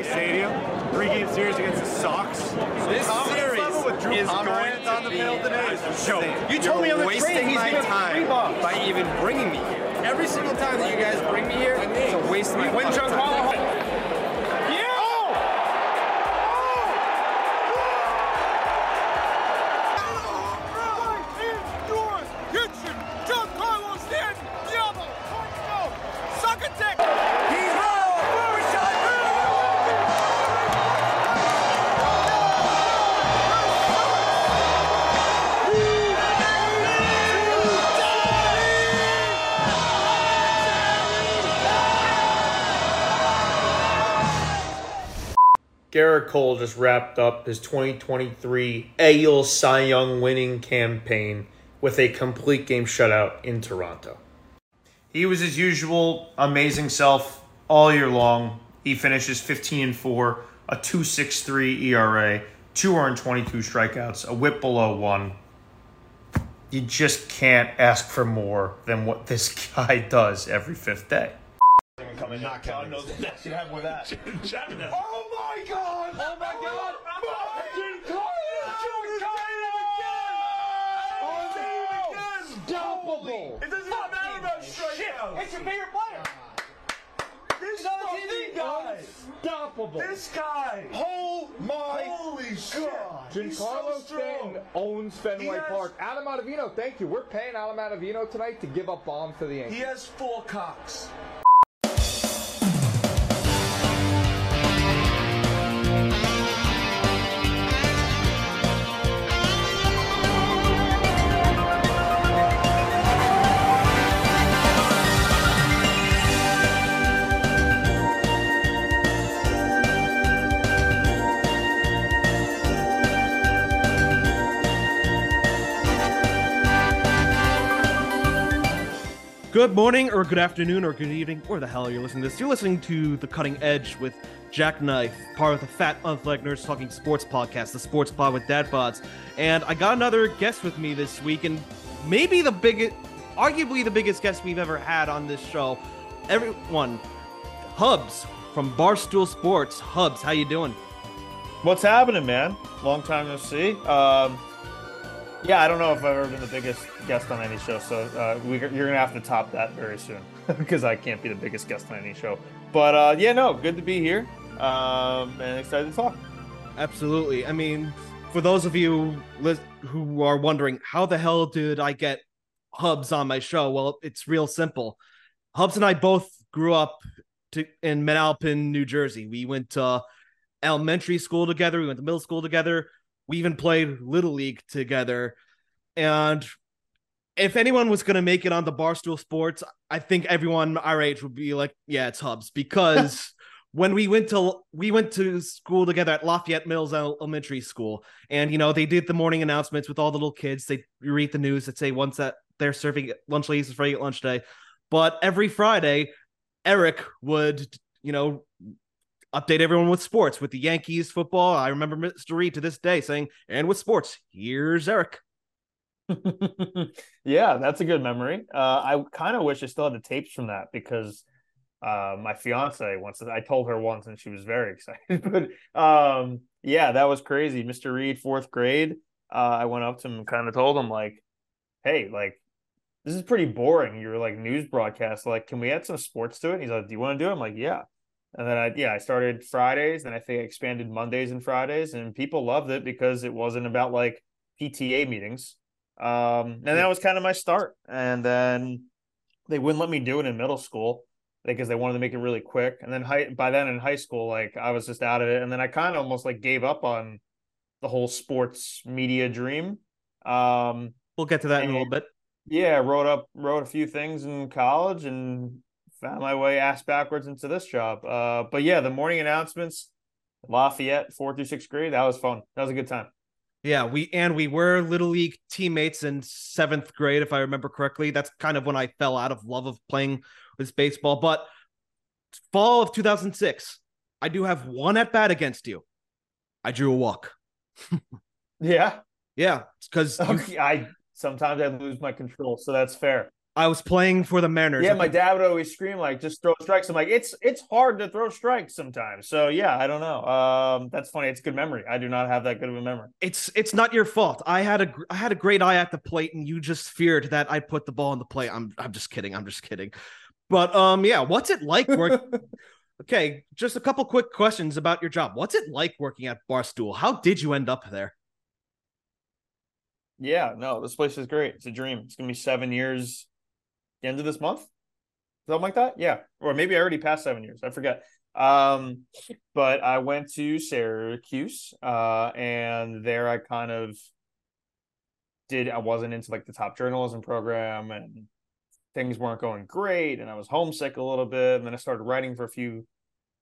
Yankee Stadium. Three game series against the Sox. This series with Drew is Pomeranz going on the to field be today a is a joke. joke. You told me on the wasting train he's my time by even bringing me here. Every single time that you guys bring me here, it's a waste of my When fucking Giancarlo Cole just wrapped up his 2023 AL Cy Young winning campaign with a complete game shutout in Toronto. He was his usual amazing self all year long. He finishes 15 and 4, a 2.63 ERA, 222 strikeouts, a whip below 1. You just can't ask for more than what this guy does every fifth day. Coming not counting those. That should have with that. Oh my god! Oh my oh god! Martin Unstoppable! Oh, it doesn't even matter about strikeouts. It's your favorite player. This fucking guy. Unstoppable. This guy. Oh my holy shit! He's so Giancarlo strong. Stanton owns Fenway has- Park. Adam Ottavino, thank you. We're paying Adam Ottavino tonight to give up bombs to the Yankees. He has four cocks. Good morning, or good afternoon, or good evening, or the hell you're listening to this. You're listening to The Cutting Edge with Jackknife, part of the Fat Unflagged Nerds Talking Sports podcast, the Sports Pod with Dad Bods. And I got another guest with me this week, and maybe the biggest, arguably the biggest guest we've ever had on this show. Everyone, Hubbs from Barstool Sports. Hubbs, how you doing? What's happening, man? Long time no see. Um, yeah, I don't know if I've ever been the biggest guest on any show, so uh, we, you're gonna have to top that very soon because I can't be the biggest guest on any show. But uh, yeah, no, good to be here um, and excited to talk. Absolutely. I mean, for those of you who are wondering, how the hell did I get Hubbs on my show? Well, it's real simple. Hubbs and I both grew up to, in Manalapan, New Jersey. We went to elementary school together. We went to middle school together. We even played Little League together. And if anyone was going to make it on the Barstool Sports, I think everyone our age would be like, yeah, it's Hubbs because when we went to we went to school together at Lafayette Mills Elementary School, and you know they did the morning announcements with all the little kids. They read the news that say once that they're serving lunch ladies is ready at lunch day, but every Friday, Eric would you know update everyone with sports with the Yankees football. I remember Mr. Reed to this day saying, "And with sports, here's Eric." yeah, that's a good memory. Uh, I kind of wish I still had the tapes from that because uh, my fiance once I told her once and she was very excited. but um, yeah, that was crazy. Mr. Reed, fourth grade. Uh, I went up to him and kind of told him like, "Hey, like this is pretty boring. Your like news broadcast. Like, can we add some sports to it?" He's like, "Do you want to do it?" I'm like, "Yeah." And then I yeah I started Fridays, and I think I expanded Mondays and Fridays, and people loved it because it wasn't about like PTA meetings. Um, and that was kind of my start. And then they wouldn't let me do it in middle school because they wanted to make it really quick. And then high, by then in high school, like I was just out of it. And then I kind of almost like gave up on the whole sports media dream. Um, We'll get to that in a little bit. yeah, wrote up, wrote a few things in college and found my way ass backwards into this job. Uh, but yeah, the morning announcements, Lafayette, fourth through sixth grade, that was fun. That was a good time. Yeah, we and we were little league teammates in seventh grade, if I remember correctly. That's kind of when I fell out of love of playing with baseball. But fall of 2006, I do have one at bat against you. I drew a walk. Yeah. Yeah, because Okay, I sometimes I lose my control, so that's fair. I was playing for the Mariners. Yeah, my dad would always scream like, "Just throw strikes." I'm like, "It's it's hard to throw strikes sometimes." So yeah, I don't know. Um, that's funny. It's good memory. I do not have that good of a memory. It's it's not your fault. I had a I had a great eye at the plate, and you just feared that I'd put the ball in the plate. I'm I'm just kidding. I'm just kidding. But um, yeah, what's it like work? okay, just a couple quick questions about your job. What's it like working at Barstool? How did you end up there? Yeah, no, this place is great. It's a dream. It's gonna be seven years the end of this month, something like that. Yeah, or maybe I already passed seven years. I forget. Um, but I went to Syracuse, uh, and there I kind of did. I wasn't into like the top journalism program, and things weren't going great, and I was homesick a little bit. And then I started writing for a few,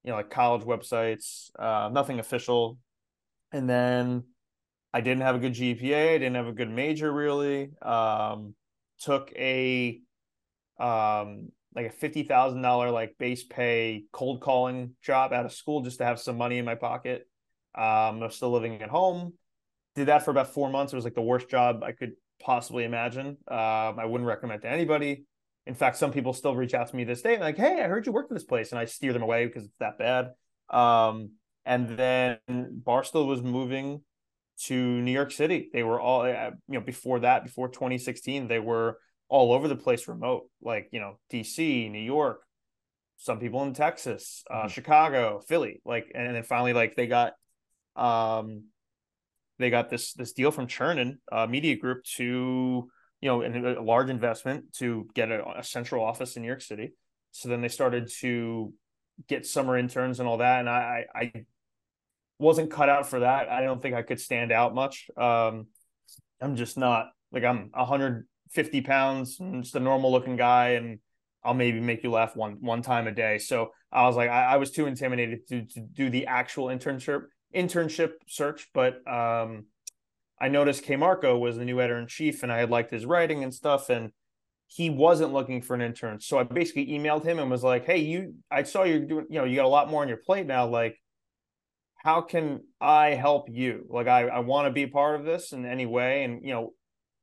you know, like college websites. Uh, nothing official, and then I didn't have a good GPA. I didn't have a good major really. Um, took a um like a fifty thousand dollar like base pay cold calling job out of school just to have some money in my pocket. Um, I was still living at home. Did that for about four months. It was like the worst job I could possibly imagine. Um, I wouldn't recommend to anybody. In fact, some people still reach out to me this day and like, "Hey, I heard you work for this place," and I steer them away because it's that bad. Um, and then Barstool was moving to New York City. They were all, uh, you know, before that, before 2016, they were all over the place remote, like, you know, DC, New York, some people in Texas, uh, mm-hmm. Chicago, Philly, like, and then finally, like, they got, um, they got this this deal from Chernin uh, Media Group to, you know, a large investment to get a, a central office in New York City. So then they started to get summer interns and all that, and I I wasn't cut out for that. I don't think I could stand out much. Um, I'm just not like I'm 150 pounds, just a normal looking guy, and I'll maybe make you laugh one one time a day. So I was like, I, I was too intimidated to, to do the actual internship internship search. But um, I noticed KMarko was the new editor in chief, and I had liked his writing and stuff, and he wasn't looking for an intern. So I basically emailed him and was like, Hey, you, I saw you doing, you know, you got a lot more on your plate now. Like, how can I help you? Like I, I want to be part of this in any way. And, you know,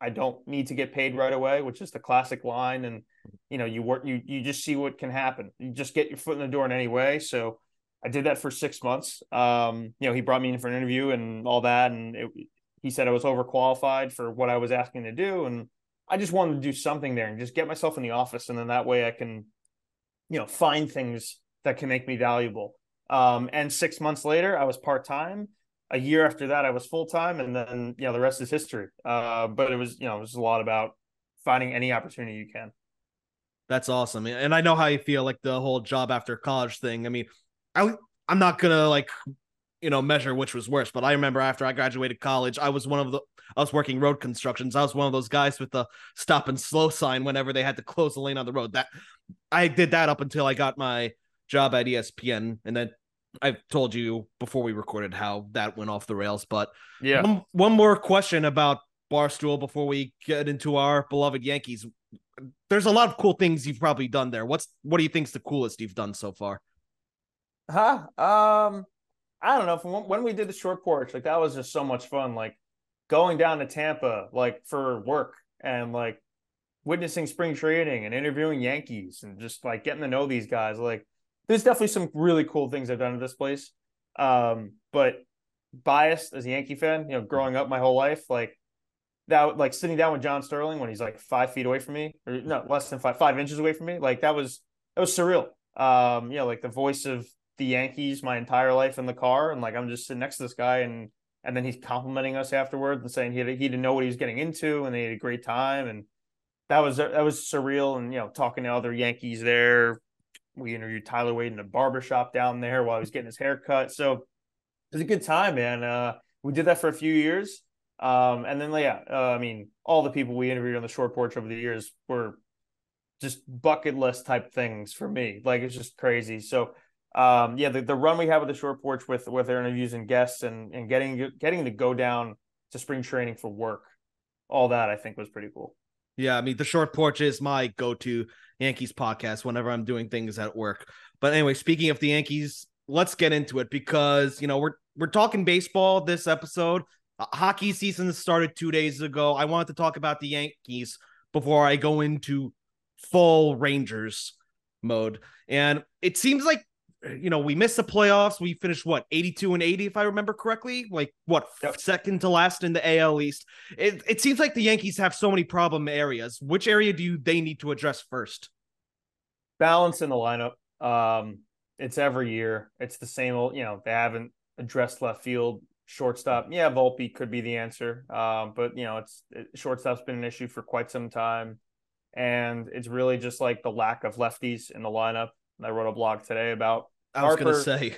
I don't need to get paid right away, which is the classic line. And, you know, you work, you, you just see what can happen. You just get your foot in the door in any way. So I did that for six months. Um, you know, he brought me in for an interview and all that. And it, he said I was overqualified for what I was asking to do. And I just wanted to do something there and just get myself in the office. And then that way I can, you know, find things that can make me valuable. Um, and six months later, I was part time. A year after that, I was full time, and then you know the rest is history. Uh, but it was you know it was a lot about finding any opportunity you can. That's awesome, and I know how you feel like the whole job after college thing. I mean, I I'm not gonna like you know measure which was worse, but I remember after I graduated college, I was one of the I was working road constructions. I was one of those guys with the stop and slow sign whenever they had to close the lane on the road. That I did that up until I got my job at ESPN, and then I've told you before we recorded how that went off the rails. But yeah, one, one more question about Barstool before we get into our beloved Yankees. There's a lot of cool things you've probably done there. What's what do you think's the coolest you've done so far? Huh? Um, I don't know. From when we did the short porch, like that was just so much fun. Like going down to Tampa, like for work, and like witnessing spring training and interviewing Yankees, and just like getting to know these guys. Like there's definitely some really cool things I've done at this place. Um, but biased as a Yankee fan, you know, growing up my whole life, like that, like sitting down with John Sterling when he's like five feet away from me, or no, less than five, five inches away from me, like that was that was surreal. Um, you know, like the voice of the Yankees my entire life in the car, and like I'm just sitting next to this guy, and and then he's complimenting us afterwards and saying he he didn't know what he was getting into, and they had a great time, and that was that was surreal. And you know, talking to other Yankees there, we interviewed Tyler Wade in a barbershop down there while he was getting his hair cut. So it was a good time, man. Uh, we did that for a few years. Um, and then, yeah, uh, I mean, all the people we interviewed on the short porch over the years were just bucket list type things for me. Like it's just crazy. So, um, yeah, the, the run we had with the short porch with with our interviews and guests and and getting getting to go down to spring training for work, all that I think was pretty cool. Yeah, I mean, the short porch is my go to Yankees podcast whenever I'm doing things at work. But anyway, speaking of the Yankees, let's get into it because you know we're we're talking baseball this episode. Uh, hockey season started two days ago. I wanted to talk about the Yankees before I go into full Rangers mode. And it seems like you know, we missed the playoffs. We finished what 82 and 80, if I remember correctly. Like what yep. second to last in the AL East. It, it seems like the Yankees have so many problem areas. Which area do you, they need to address first? Balance in the lineup. Um, it's every year. It's the same old, you know, they haven't addressed left field, shortstop. Yeah, Volpe could be the answer. Um, but you know, it's it, shortstop's been an issue for quite some time. And it's really just like the lack of lefties in the lineup. I wrote a blog today about I was going to say.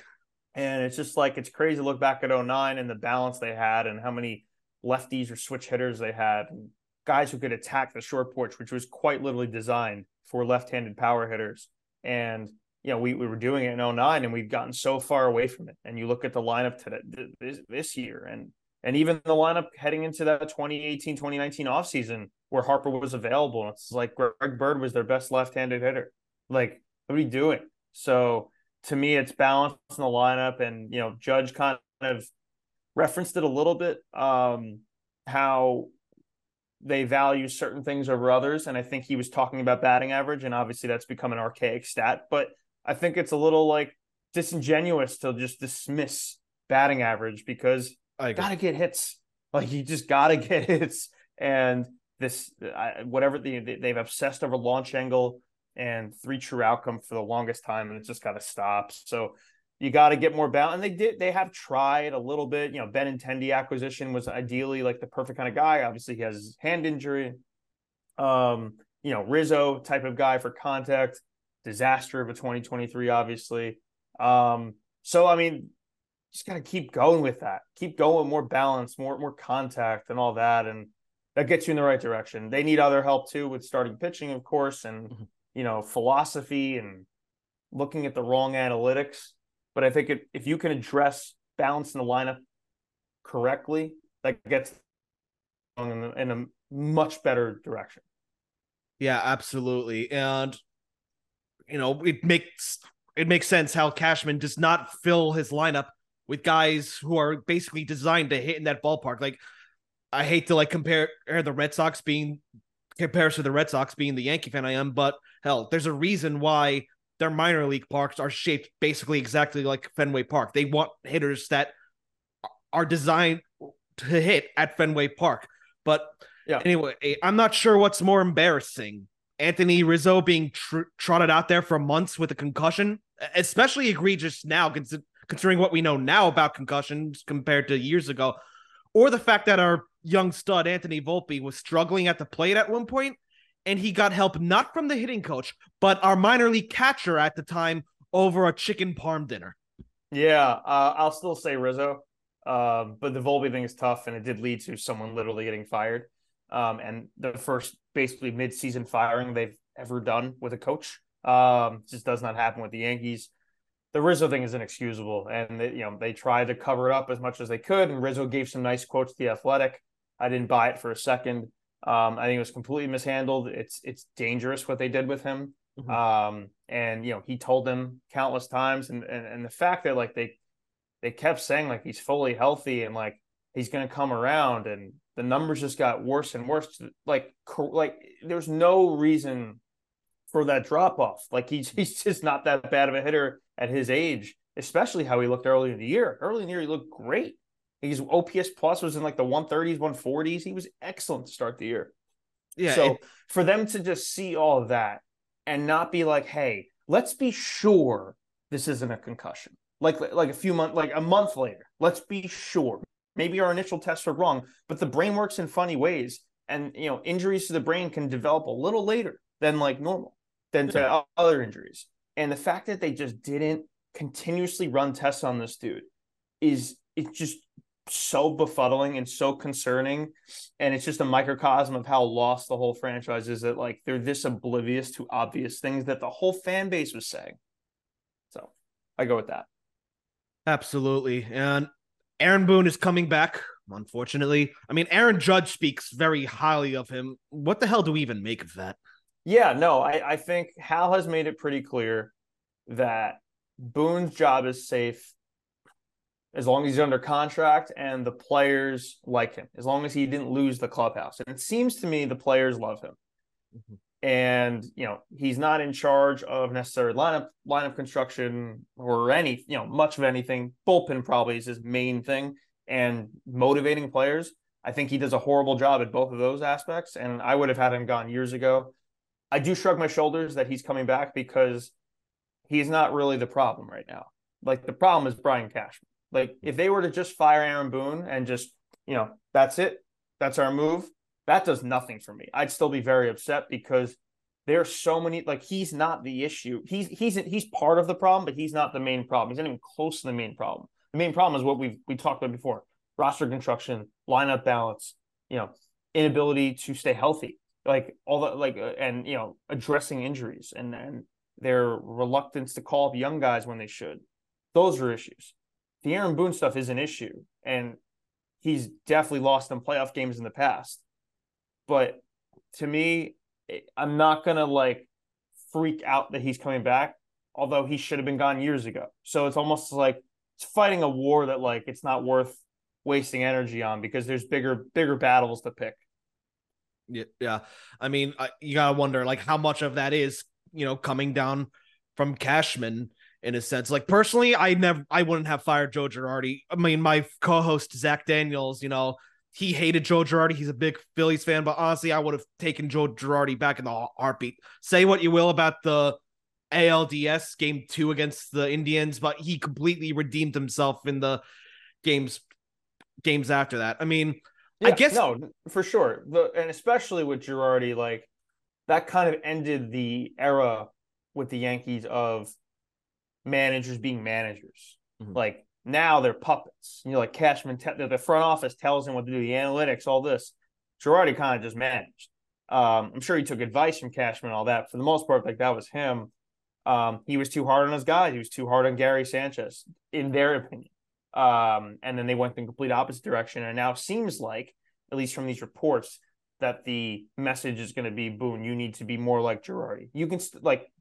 And it's just like it's crazy to look back at 09 and the balance they had and how many lefties or switch hitters they had. And guys who could attack the short porch, which was quite literally designed for left-handed power hitters. And you know, we, we were doing it in 09 and we've gotten so far away from it. And you look at the lineup today this, this year and and even the lineup heading into that 2018 2019 offseason where Harper was available. It's like Greg Bird was their best left handed hitter. Like, what are you doing? So to me, it's balanced in the lineup, and you know, Judge kind of referenced it a little bit. Um, how they value certain things over others, and I think he was talking about batting average, and obviously that's become an archaic stat. But I think it's a little like disingenuous to just dismiss batting average because I gotta get hits. Like you just gotta get hits, and this I, whatever the, they've obsessed over launch angle and three true outcome for the longest time, and it just got to stop. So you got to get more balance. And they did, they have tried a little bit. You know, Ben Benintendi acquisition was ideally like the perfect kind of guy. Obviously, he has his hand injury. Um, you know, Rizzo type of guy for contact, disaster of a 2023, obviously. Um, so I mean, just gotta keep going with that. Keep going more balance, more more contact, and all that, and that gets you in the right direction. They need other help too with starting pitching, of course, and mm-hmm you know, philosophy and looking at the wrong analytics. But I think if you can address balance in the lineup correctly, that gets in a, in a much better direction. Yeah, absolutely. And you know, it makes it makes sense how Cashman does not fill his lineup with guys who are basically designed to hit in that ballpark. Like I hate to like compare the Red Sox being compares to the Red Sox being the Yankee fan I am, but hell, there's a reason why their minor league parks are shaped basically exactly like Fenway Park. They want hitters that are designed to hit at Fenway Park. But yeah. anyway, I'm not sure what's more embarrassing. Anthony Rizzo being tr- trotted out there for months with a concussion, especially egregious now, considering what we know now about concussions compared to years ago, or the fact that our young stud Anthony Volpe was struggling at the plate at one point, and he got help not from the hitting coach, but our minor league catcher at the time over a chicken parm dinner. Yeah, uh, I'll still say Rizzo, uh, but the Volpe thing is tough, and it did lead to someone literally getting fired, um, and the first basically mid-season firing they've ever done with a coach. Um, just does not happen with the Yankees. The Rizzo thing is inexcusable, and they, you know they tried to cover it up as much as they could, and Rizzo gave some nice quotes to the Athletic. I didn't buy it for a second. Um, I think it was completely mishandled. It's it's dangerous what they did with him. Mm-hmm. Um, and you know, he told them countless times, and, and and the fact that like they they kept saying like he's fully healthy and like he's going to come around, and the numbers just got worse and worse. Like like there's no reason for that drop off. Like he's he's just not that bad of a hitter at his age, especially how he looked early in the year. Early in the year, he looked great. His OPS plus was in like the 130s, 140s. He was excellent to start the year. Yeah. So it, for them to just see all of that and not be like, hey, let's be sure this isn't a concussion. Like like a few months, like a month later, let's be sure. Maybe our initial tests are wrong, but the brain works in funny ways, and you know injuries to the brain can develop a little later than like normal, than to yeah. other injuries. And the fact that they just didn't continuously run tests on this dude is it's just so befuddling and so concerning. And it's just a microcosm of how lost the whole franchise is that like they're this oblivious to obvious things that the whole fan base was saying. So i go with that. Absolutely. And aaron boone is coming back unfortunately. I mean aaron judge speaks very highly of him. What the hell do we even make of that? Yeah no i, I think hal has made it pretty clear that boone's job is safe as long as he's under contract and the players like him, as long as he didn't lose the clubhouse. And it seems to me the players love him. Mm-hmm. and you know he's not in charge of necessary lineup lineup construction or any you know much of anything. Bullpen probably is his main thing, and motivating players. I think he does a horrible job at both of those aspects, and I would have had him gone years ago. I do shrug my shoulders that he's coming back because he's not really the problem right now. Like the problem is Brian Cashman. Like if they were to just fire Aaron Boone and just you know that's it, that's our move that does nothing for me. I'd still be very upset because there's so many like he's not the issue. He's he's he's part of the problem, but he's not the main problem. He's not even close to the main problem. The main problem is what we've we talked about before: roster construction, lineup balance, you know, inability to stay healthy, like all the like, uh, and you know, addressing injuries and and their reluctance to call up young guys when they should. Those are issues. The Aaron Boone stuff is an issue, and he's definitely lost in playoff games in the past but to me, I'm not gonna like freak out that he's coming back, although he should have been gone years ago. So it's almost like it's fighting a war that like it's not worth wasting energy on because there's bigger bigger battles to pick. Yeah, yeah. I mean, you gotta wonder like how much of that is you know coming down from Cashman in a sense. Like personally, I never, I wouldn't have fired Joe Girardi. I mean, my co-host Zach Daniels, you know, he hated Joe Girardi. He's a big Phillies fan, but honestly, I would have taken Joe Girardi back in the heartbeat. Say what you will about the ALDS game two against the Indians, but he completely redeemed himself in the games games after that. I mean, yeah, I guess no, for sure, the, and especially with Girardi, like that kind of ended the era with the Yankees of managers being managers. Mm-hmm. Like now they're puppets. You know, like Cashman, te- the front office tells him what to do, the analytics, all this. Girardi kind of just managed. Um, I'm sure he took advice from Cashman and all that. For the most part, like that was him. Um, he was too hard on his guys. He was too hard on Gary Sanchez, in their opinion. Um, and then they went in the complete opposite direction. And now seems like, at least from these reports, that the message is going to be Boone, you need to be more like Girardi. You can st- like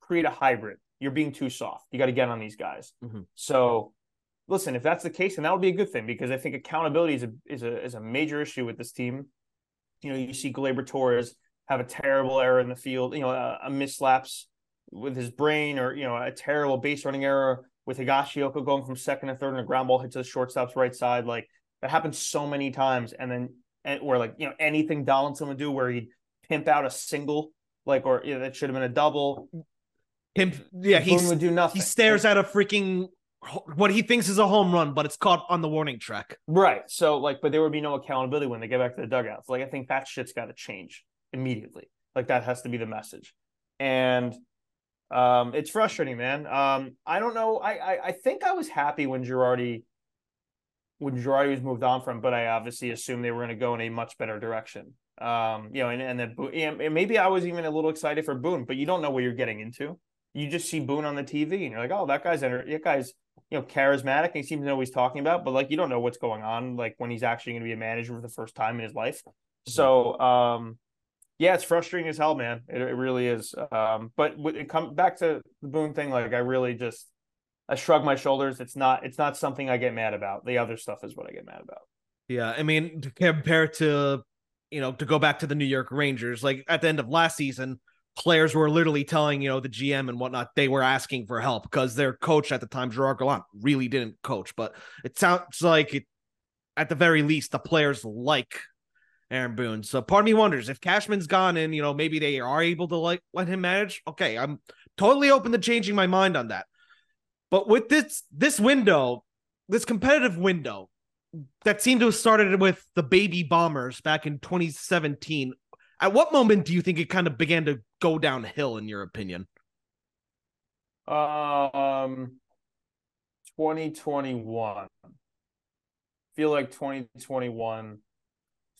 create a hybrid. You're being too soft. You got to get on these guys. Mm-hmm. So listen, if that's the case, then that would be a good thing because I think accountability is a is a is a major issue with this team. You know, you see Gleyber Torres have a terrible error in the field, you know, a, a mislaps with his brain, or you know, a terrible base running error with Higashioka going from second to third and a ground ball hits the shortstop's right side. Like that happens so many times, and then and where like you know anything Donaldson would do where he'd pimp out a single, like or you know, that should have been a double. Pimp, yeah, he would do nothing. He stares at a freaking what he thinks is a home run, but it's caught on the warning track. Right. So like, but there would be no accountability when they get back to the dugouts. Like I think that shit's got to change immediately. Like that has to be the message. And um, it's frustrating, man. Um, I don't know. I, I I think I was happy when Girardi when Girardi was moved on from, but I obviously assumed they were going to go in a much better direction. Um, you know, and and then and maybe I was even a little excited for Boone, but you don't know what you're getting into. You just see Boone on the TV, and you're like, oh, that guy's enter- that guy's you know, charismatic. He seems to know what he's talking about, but like you don't know what's going on, like when he's actually going to be a manager for the first time in his life. Mm-hmm. So, um, yeah, it's frustrating as hell, man. It, it really is. Um, but it come back to the Boone thing, like I really just I shrug my shoulders. It's not it's not something I get mad about. The other stuff is what I get mad about. Yeah, I mean, compared to you know, to go back to the New York Rangers, like at the end of last season, players were literally telling you know the GM and whatnot they were asking for help because their coach at the time Gerard Gallant really didn't coach, but it sounds like it, at the very least the players like Aaron Boone. So part of me wonders if Cashman's gone and you know maybe they are able to like let him manage. Okay, I'm totally open to changing my mind on that. But with this this window, this competitive window that seemed to have started with the baby bombers back in 2017 at what moment do you think it kind of began to go downhill, in your opinion? Um, 2021. feel like 2021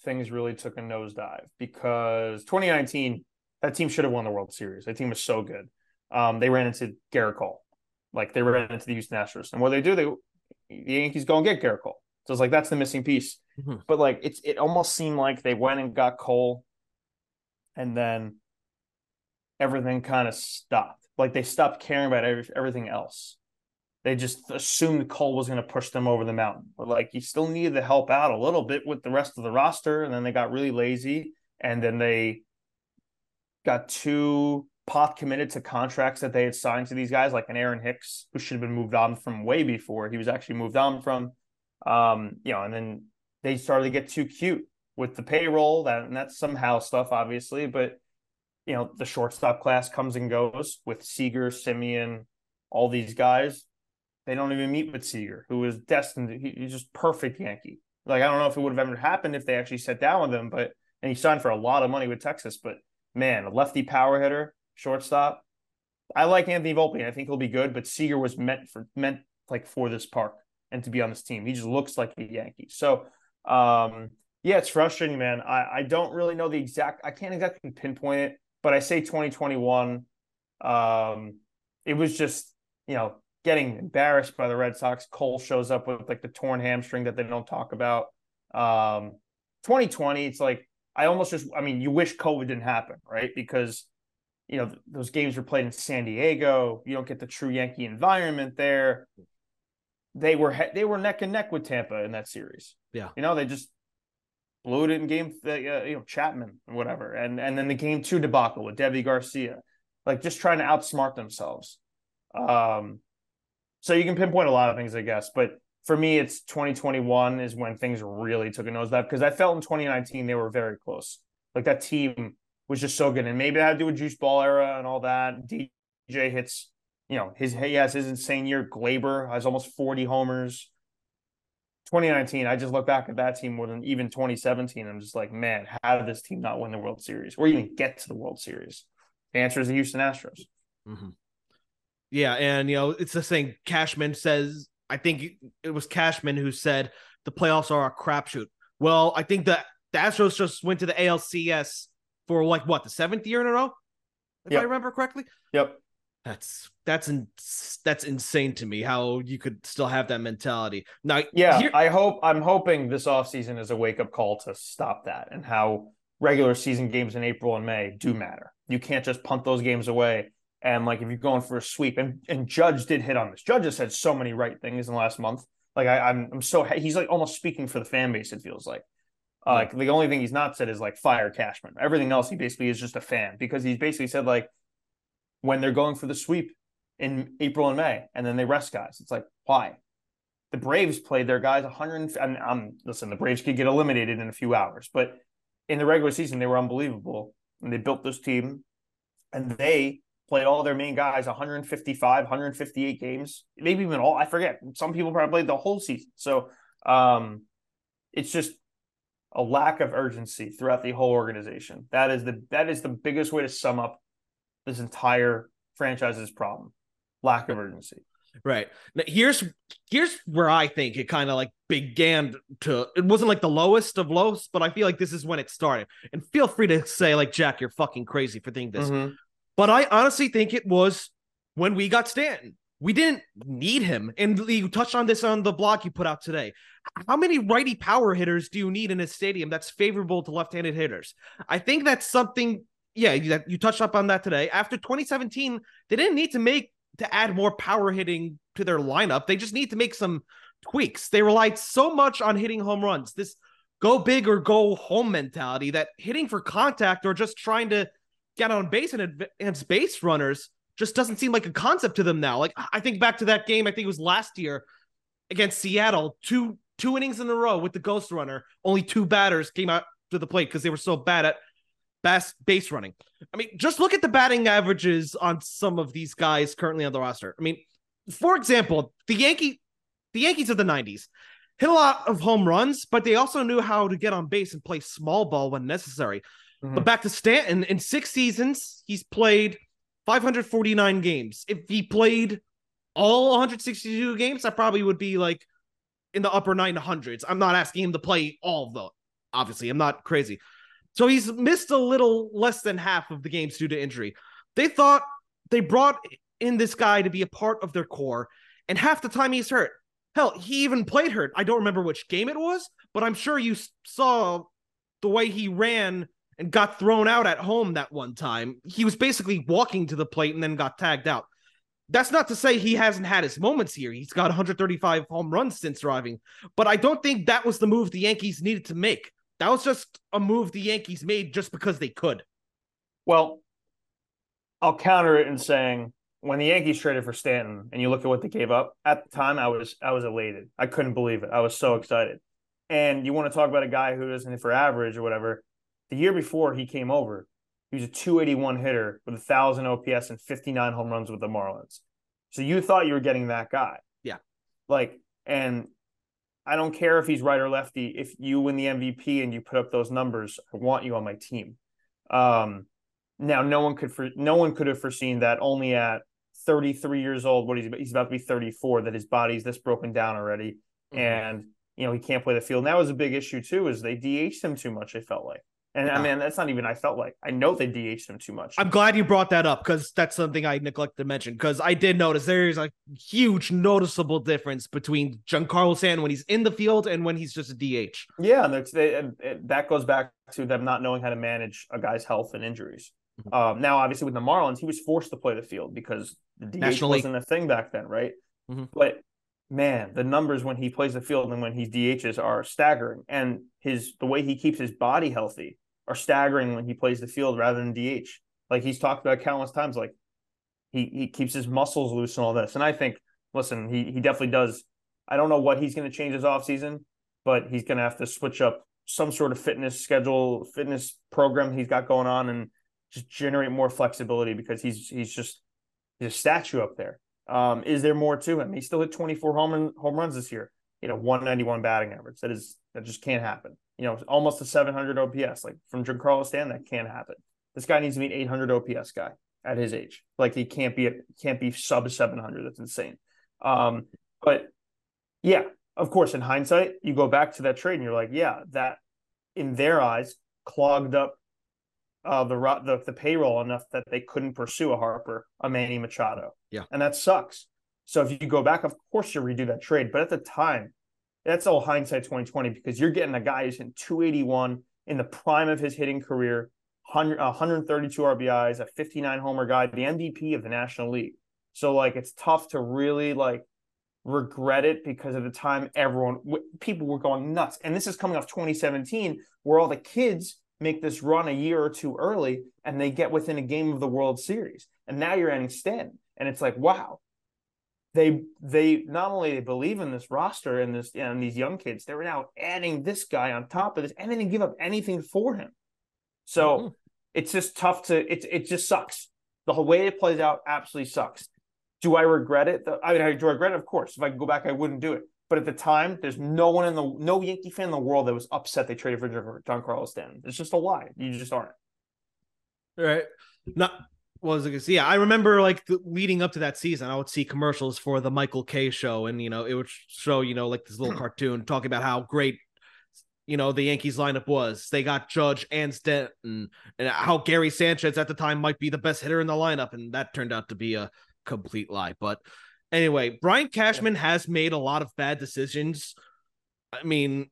things really took a nosedive because 2019 that team should have won the World Series. That team was so good. Um, they ran into Gerrit Cole, like they ran into the Houston Astros, and what they do, they the Yankees go and get Gerrit Cole. So it's like that's the missing piece. Mm-hmm. But like it's it almost seemed like they went and got Cole and then everything kind of stopped. Like they stopped caring about every, everything else. They just assumed Cole was going to push them over the mountain. But like you still needed to help out a little bit with the rest of the roster, and then they got really lazy, and then they got two pot committed to contracts that they had signed to these guys, like an Aaron Hicks, who should have been moved on from way before he was actually moved on from. Um, you know, and then they started to get too cute with the payroll. That and that's somehow stuff, obviously, but you know, the shortstop class comes and goes with Seager, Semien, all these guys. They don't even meet with Seager, who is destined. To, he, he's just perfect Yankee. Like I don't know if it would have ever happened if they actually sat down with him, but and he signed for a lot of money with Texas. But man, a lefty power hitter, shortstop. I like Anthony Volpe. I think he'll be good, but Seager was meant for meant like for this park and to be on this team. He just looks like a Yankee. So um yeah, it's frustrating, man. I, I don't really know the exact I can't exactly pinpoint it, but I say 2021. Um it was just, you know, getting embarrassed by the Red Sox. Cole shows up with like the torn hamstring that they don't talk about. Um 2020, it's like I almost just I mean, you wish COVID didn't happen, right? Because you know, those games were played in San Diego. You don't get the true Yankee environment there. They were they were neck and neck with Tampa in that series. Yeah, you know, they just blew it in game, uh, you know, Chapman and whatever, and and then the game two debacle with Deivi Garcia, like just trying to outsmart themselves. Um, so you can pinpoint a lot of things, I guess, but for me, it's 2021 is when things really took a nosedive because I felt in 2019 they were very close. Like that team was just so good. And maybe that had to do with juice ball era and all that. DJ hits, you know, his he has his insane year. Gleyber has almost 40 homers. 2019, I just look back at that team more than even 2017. I'm just like, man, how did this team not win the World Series or even get to the World Series? The answer is the Houston Astros. Mm-hmm. Yeah, and you know, it's the thing. Cashman says, I think it was Cashman who said the playoffs are a crapshoot. Well, I think that the Astros just went to the ALCS for like what the seventh year in a row, if yep. I remember correctly. Yep. That's that's in, that's insane to me how you could still have that mentality. Now, yeah, here- I hope I'm hoping this offseason is a wake up call to stop that and how regular season games in April and May do matter. You can't just punt those games away. And like if you're going for a sweep, and and Judge did hit on this. Judge has said so many right things in the last month. Like I, I'm I'm so he's like almost speaking for the fan base. It feels like uh, like the only thing he's not said is like fire Cashman. Everything else he basically is just a fan because he's basically said like when they're going for the sweep in April and May and then they rest guys. It's like why? The Braves played their guys 100. And I'm listen, the Braves could get eliminated in a few hours, but in the regular season they were unbelievable and they built this team and they played all their main guys 155, 158 games, maybe even all. I forget. Some people probably played the whole season. So um, it's just a lack of urgency throughout the whole organization. That is the that is the biggest way to sum up this entire franchise's problem. Lack of urgency. Right. Now here's here's where I think it kind of like began to it wasn't like the lowest of lows, but I feel like this is when it started. And feel free to say like Jack, you're fucking crazy for thinking this. Mm-hmm. But I honestly think it was when we got Stanton. We didn't need him. And you touched on this on the blog you put out today. How many righty power hitters do you need in a stadium that's favorable to left-handed hitters? I think that's something. Yeah, you, you touched up on that today. After 2017, they didn't need to make to add more power hitting to their lineup. They just need to make some tweaks. They relied so much on hitting home runs. This go big or go home mentality that hitting for contact or just trying to get on base and advance base runners just doesn't seem like a concept to them now. Like I think back to that game, I think it was last year against Seattle, two two innings in a row with the ghost runner. Only two batters came out to the plate because they were so bad at best base running. I mean, just look at the batting averages on some of these guys currently on the roster. I mean, for example, the Yankee the Yankees of the 90s hit a lot of home runs, but they also knew how to get on base and play small ball when necessary. Mm-hmm. But back to Stanton, in six seasons, he's played 549 games. If he played all 162 games, that probably would be like in the upper 900s. I'm not asking him to play all of them. Obviously, I'm not crazy. So he's missed a little less than half of the games due to injury. They thought they brought in this guy to be a part of their core, and half the time he's hurt. Hell, he even played hurt. I don't remember which game it was, but I'm sure you saw the way he ran and got thrown out at home that one time. He was basically walking to the plate and then got tagged out. That's not to say he hasn't had his moments here. He's got 135 home runs since driving, but I don't think that was the move the Yankees needed to make. That was just a move the Yankees made just because they could. Well, I'll counter it in saying when the Yankees traded for Stanton and you look at what they gave up at the time, I was I was elated. I couldn't believe it. I was so excited. And you want to talk about a guy who doesn't hit for average or whatever. The year before he came over, he was a 281 hitter with a thousand OPS and 59 home runs with the Marlins. So you thought you were getting that guy. Yeah. Like, and I don't care if he's right or lefty. If you win the MVP and you put up those numbers, I want you on my team. Um, now, no one could for no one could have foreseen that only at 33 years old, what he's he's about to be 34, that his body's this broken down already, mm-hmm. and you know he can't play the field. And that was a big issue too, is they DH'd him too much. It felt like, and yeah. I mean that's not even I felt like I know they DH'd him too much. I'm glad you brought that up because that's something I neglected to mention because I did notice there is a huge noticeable difference between Giancarlo Stanton when he's in the field and when he's just a DH. Yeah, and they, that goes back to them not knowing how to manage a guy's health and injuries. Mm-hmm. Um, now, obviously, with the Marlins, he was forced to play the field because the DH National wasn't League. a thing back then, right? Mm-hmm. But man, the numbers when he plays the field and when he's DHs are staggering, and his the way he keeps his body healthy are staggering when he plays the field rather than DH. Like he's talked about countless times, like he he keeps his muscles loose and all this. And I think, listen, he he definitely does. I don't know what he's going to change his offseason, but he's going to have to switch up some sort of fitness schedule, fitness program he's got going on, and just generate more flexibility because he's he's just he's a statue up there. Um, is there more to him? He still hit 24 home home runs this year. You know, 191 batting average. That is that just can't happen. You know, almost a 700 OPS. Like from Giancarlo Stanton, that can't happen. This guy needs to be an 800 OPS guy at his age. Like he can't be can't be sub 700. That's insane. Um, but yeah, of course, in hindsight, you go back to that trade and you're like, yeah, that in their eyes clogged up uh, the, the the payroll enough that they couldn't pursue a Harper, a Manny Machado. Yeah, and that sucks. So if you go back, of course you redo that trade. But at the time, that's all hindsight 2020 because you're getting a guy who's in 281 in the prime of his hitting career, 100, 132 RBIs, a 59 homer guy, the MVP of the National League. So like it's tough to really like regret it because at the time everyone people were going nuts and this is coming off 2017 where all the kids make this run a year or two early and they get within a game of the World Series. And now you're adding Stanton. And it's like, wow. They they not only they believe in this roster and this and these young kids, they're now adding this guy on top of this, and they didn't give up anything for him. So mm-hmm. it's just tough to it it just sucks. The whole way it plays out absolutely sucks. Do I regret it? I mean, I do I regret it? Of course. If I could go back, I wouldn't do it. But at the time, there's no one in the no Yankee fan in the world that was upset they traded for Giancarlo Stanton. It's just a lie. You just aren't. All right. Not what was it? Yeah, I remember like the, leading up to that season, I would see commercials for the Michael Kay show, and you know, it would show you know like this little cartoon talking about how great you know the Yankees lineup was. They got Judge and Stanton, and how Gary Sanchez at the time might be the best hitter in the lineup, and that turned out to be a complete lie. But Anyway, Brian Cashman has made a lot of bad decisions. I mean,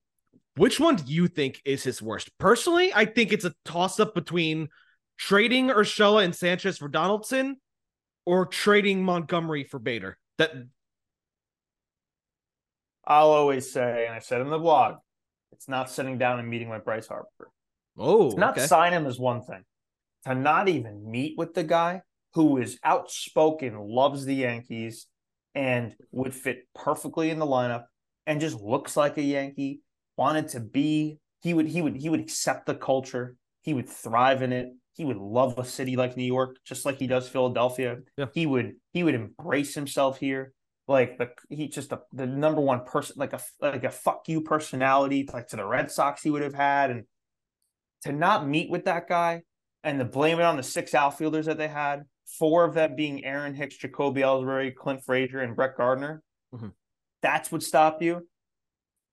which one do you think is his worst? Personally, I think it's a toss up between trading Urshela and Sanchez for Donaldson or trading Montgomery for Bader. That I'll always say, and I said in the blog, it's not sitting down and meeting with Bryce Harper. Oh, to not okay. sign him is one thing. To not even meet with the guy who is outspoken, loves the Yankees, and would fit perfectly in the lineup and just looks like a Yankee, wanted to be, he would he would he would accept the culture, he would thrive in it. He would love a city like New York, just like he does Philadelphia. Yeah. He would he would embrace himself here. Like the he just a, the number one person, like a like a fuck you personality, like to the Red Sox he would have had, and to not meet with that guy and to blame it on the six outfielders that they had four of them being Aaron Hicks, Jacoby Ellsbury, Clint Frazier, and Brett Gardner. Mm-hmm. That's what stopped you.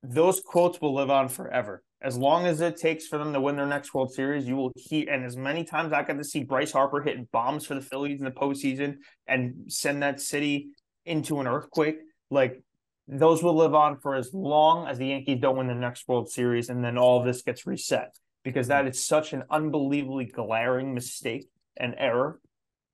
Those quotes will live on forever. As long as it takes for them to win their next World Series, you will hear. And as many times I got to see Bryce Harper hitting bombs for the Phillies in the postseason and send that city into an earthquake, like those will live on for as long as the Yankees don't win the next World Series, and then all this gets reset because that is such an unbelievably glaring mistake and error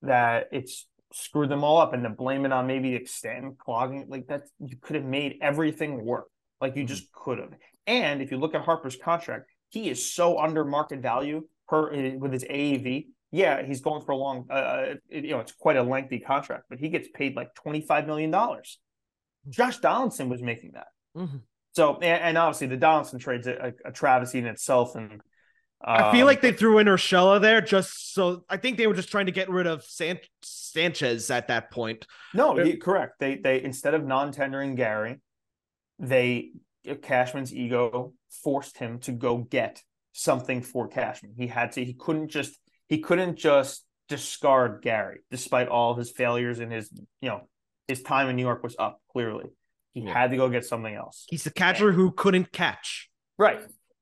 that it's screwed them all up and to blame it on maybe extend clogging like that you could have made everything work like you just could have and if you look at harper's contract he is so under market value per with his aav yeah, he's going for a long, uh, uh, it, you know, it's quite a lengthy contract, but he gets paid like twenty five million dollars. Josh Donaldson was making that. Mm-hmm. So, and, and, obviously the Donaldson trade's a, a travesty in itself, and um, I feel like they threw in Urshela there just so. I think they were just trying to get rid of San- Sanchez at that point. No, he, correct. They they instead of non tendering Gary, they Cashman's ego forced him to go get something for Cashman. He had to. He couldn't just. He couldn't just discard Gary, despite all his failures and his you know his time in New York was up. Clearly, he yeah. had to go get something else. He's the catcher and, who couldn't catch. Right.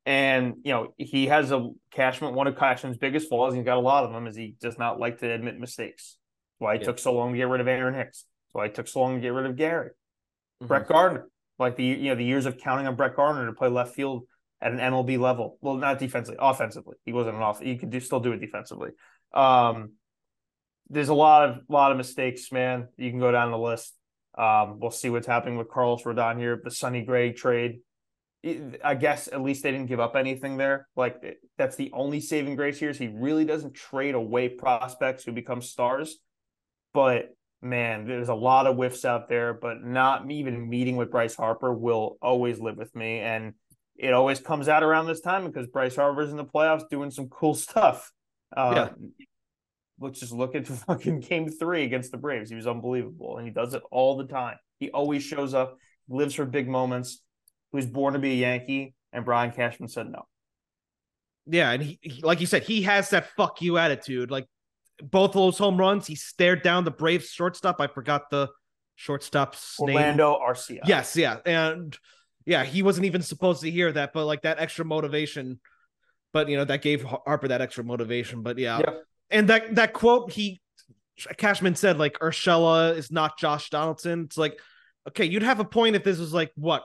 And you know he has a Cashman. One of Cashman's biggest flaws, he's got a lot of them, is he does not like to admit mistakes. That's why it yeah. took so long to get rid of Aaron Hicks. That's why it took so long to get rid of Gary. Mm-hmm. Brett Gardner, like the you know the years of counting on Brett Gardner to play left field at an MLB level. Well, not defensively, offensively. He wasn't an off. He could do, still do it defensively. Um, there's a lot of lot of mistakes, man. You can go down the list. Um, we'll see what's happening with Carlos Rodon here. The Sonny Gray trade. I guess at least they didn't give up anything there. Like that's the only saving grace here. Is he really doesn't trade away prospects who become stars. But man, there's a lot of whiffs out there. But not even meeting with Bryce Harper will always live with me. And it always comes out around this time because Bryce Harper's in the playoffs doing some cool stuff. Uh, yeah. Let's just look at fucking game three against the Braves. He was unbelievable, and he does it all the time. He always shows up, lives for big moments. Was born to be a Yankee, and Brian Cashman said no. Yeah, and he, he like you said, he has that fuck you attitude. Like both of those home runs, he stared down the Braves shortstop. I forgot the shortstop's Orlando name. Arcia. Yes, yeah, and yeah, he wasn't even supposed to hear that, but like that extra motivation. But you know that gave Harper that extra motivation. But yeah, yeah. and that that quote he Cashman said like Urshela is not Josh Donaldson. It's like okay, you'd have a point if this was like what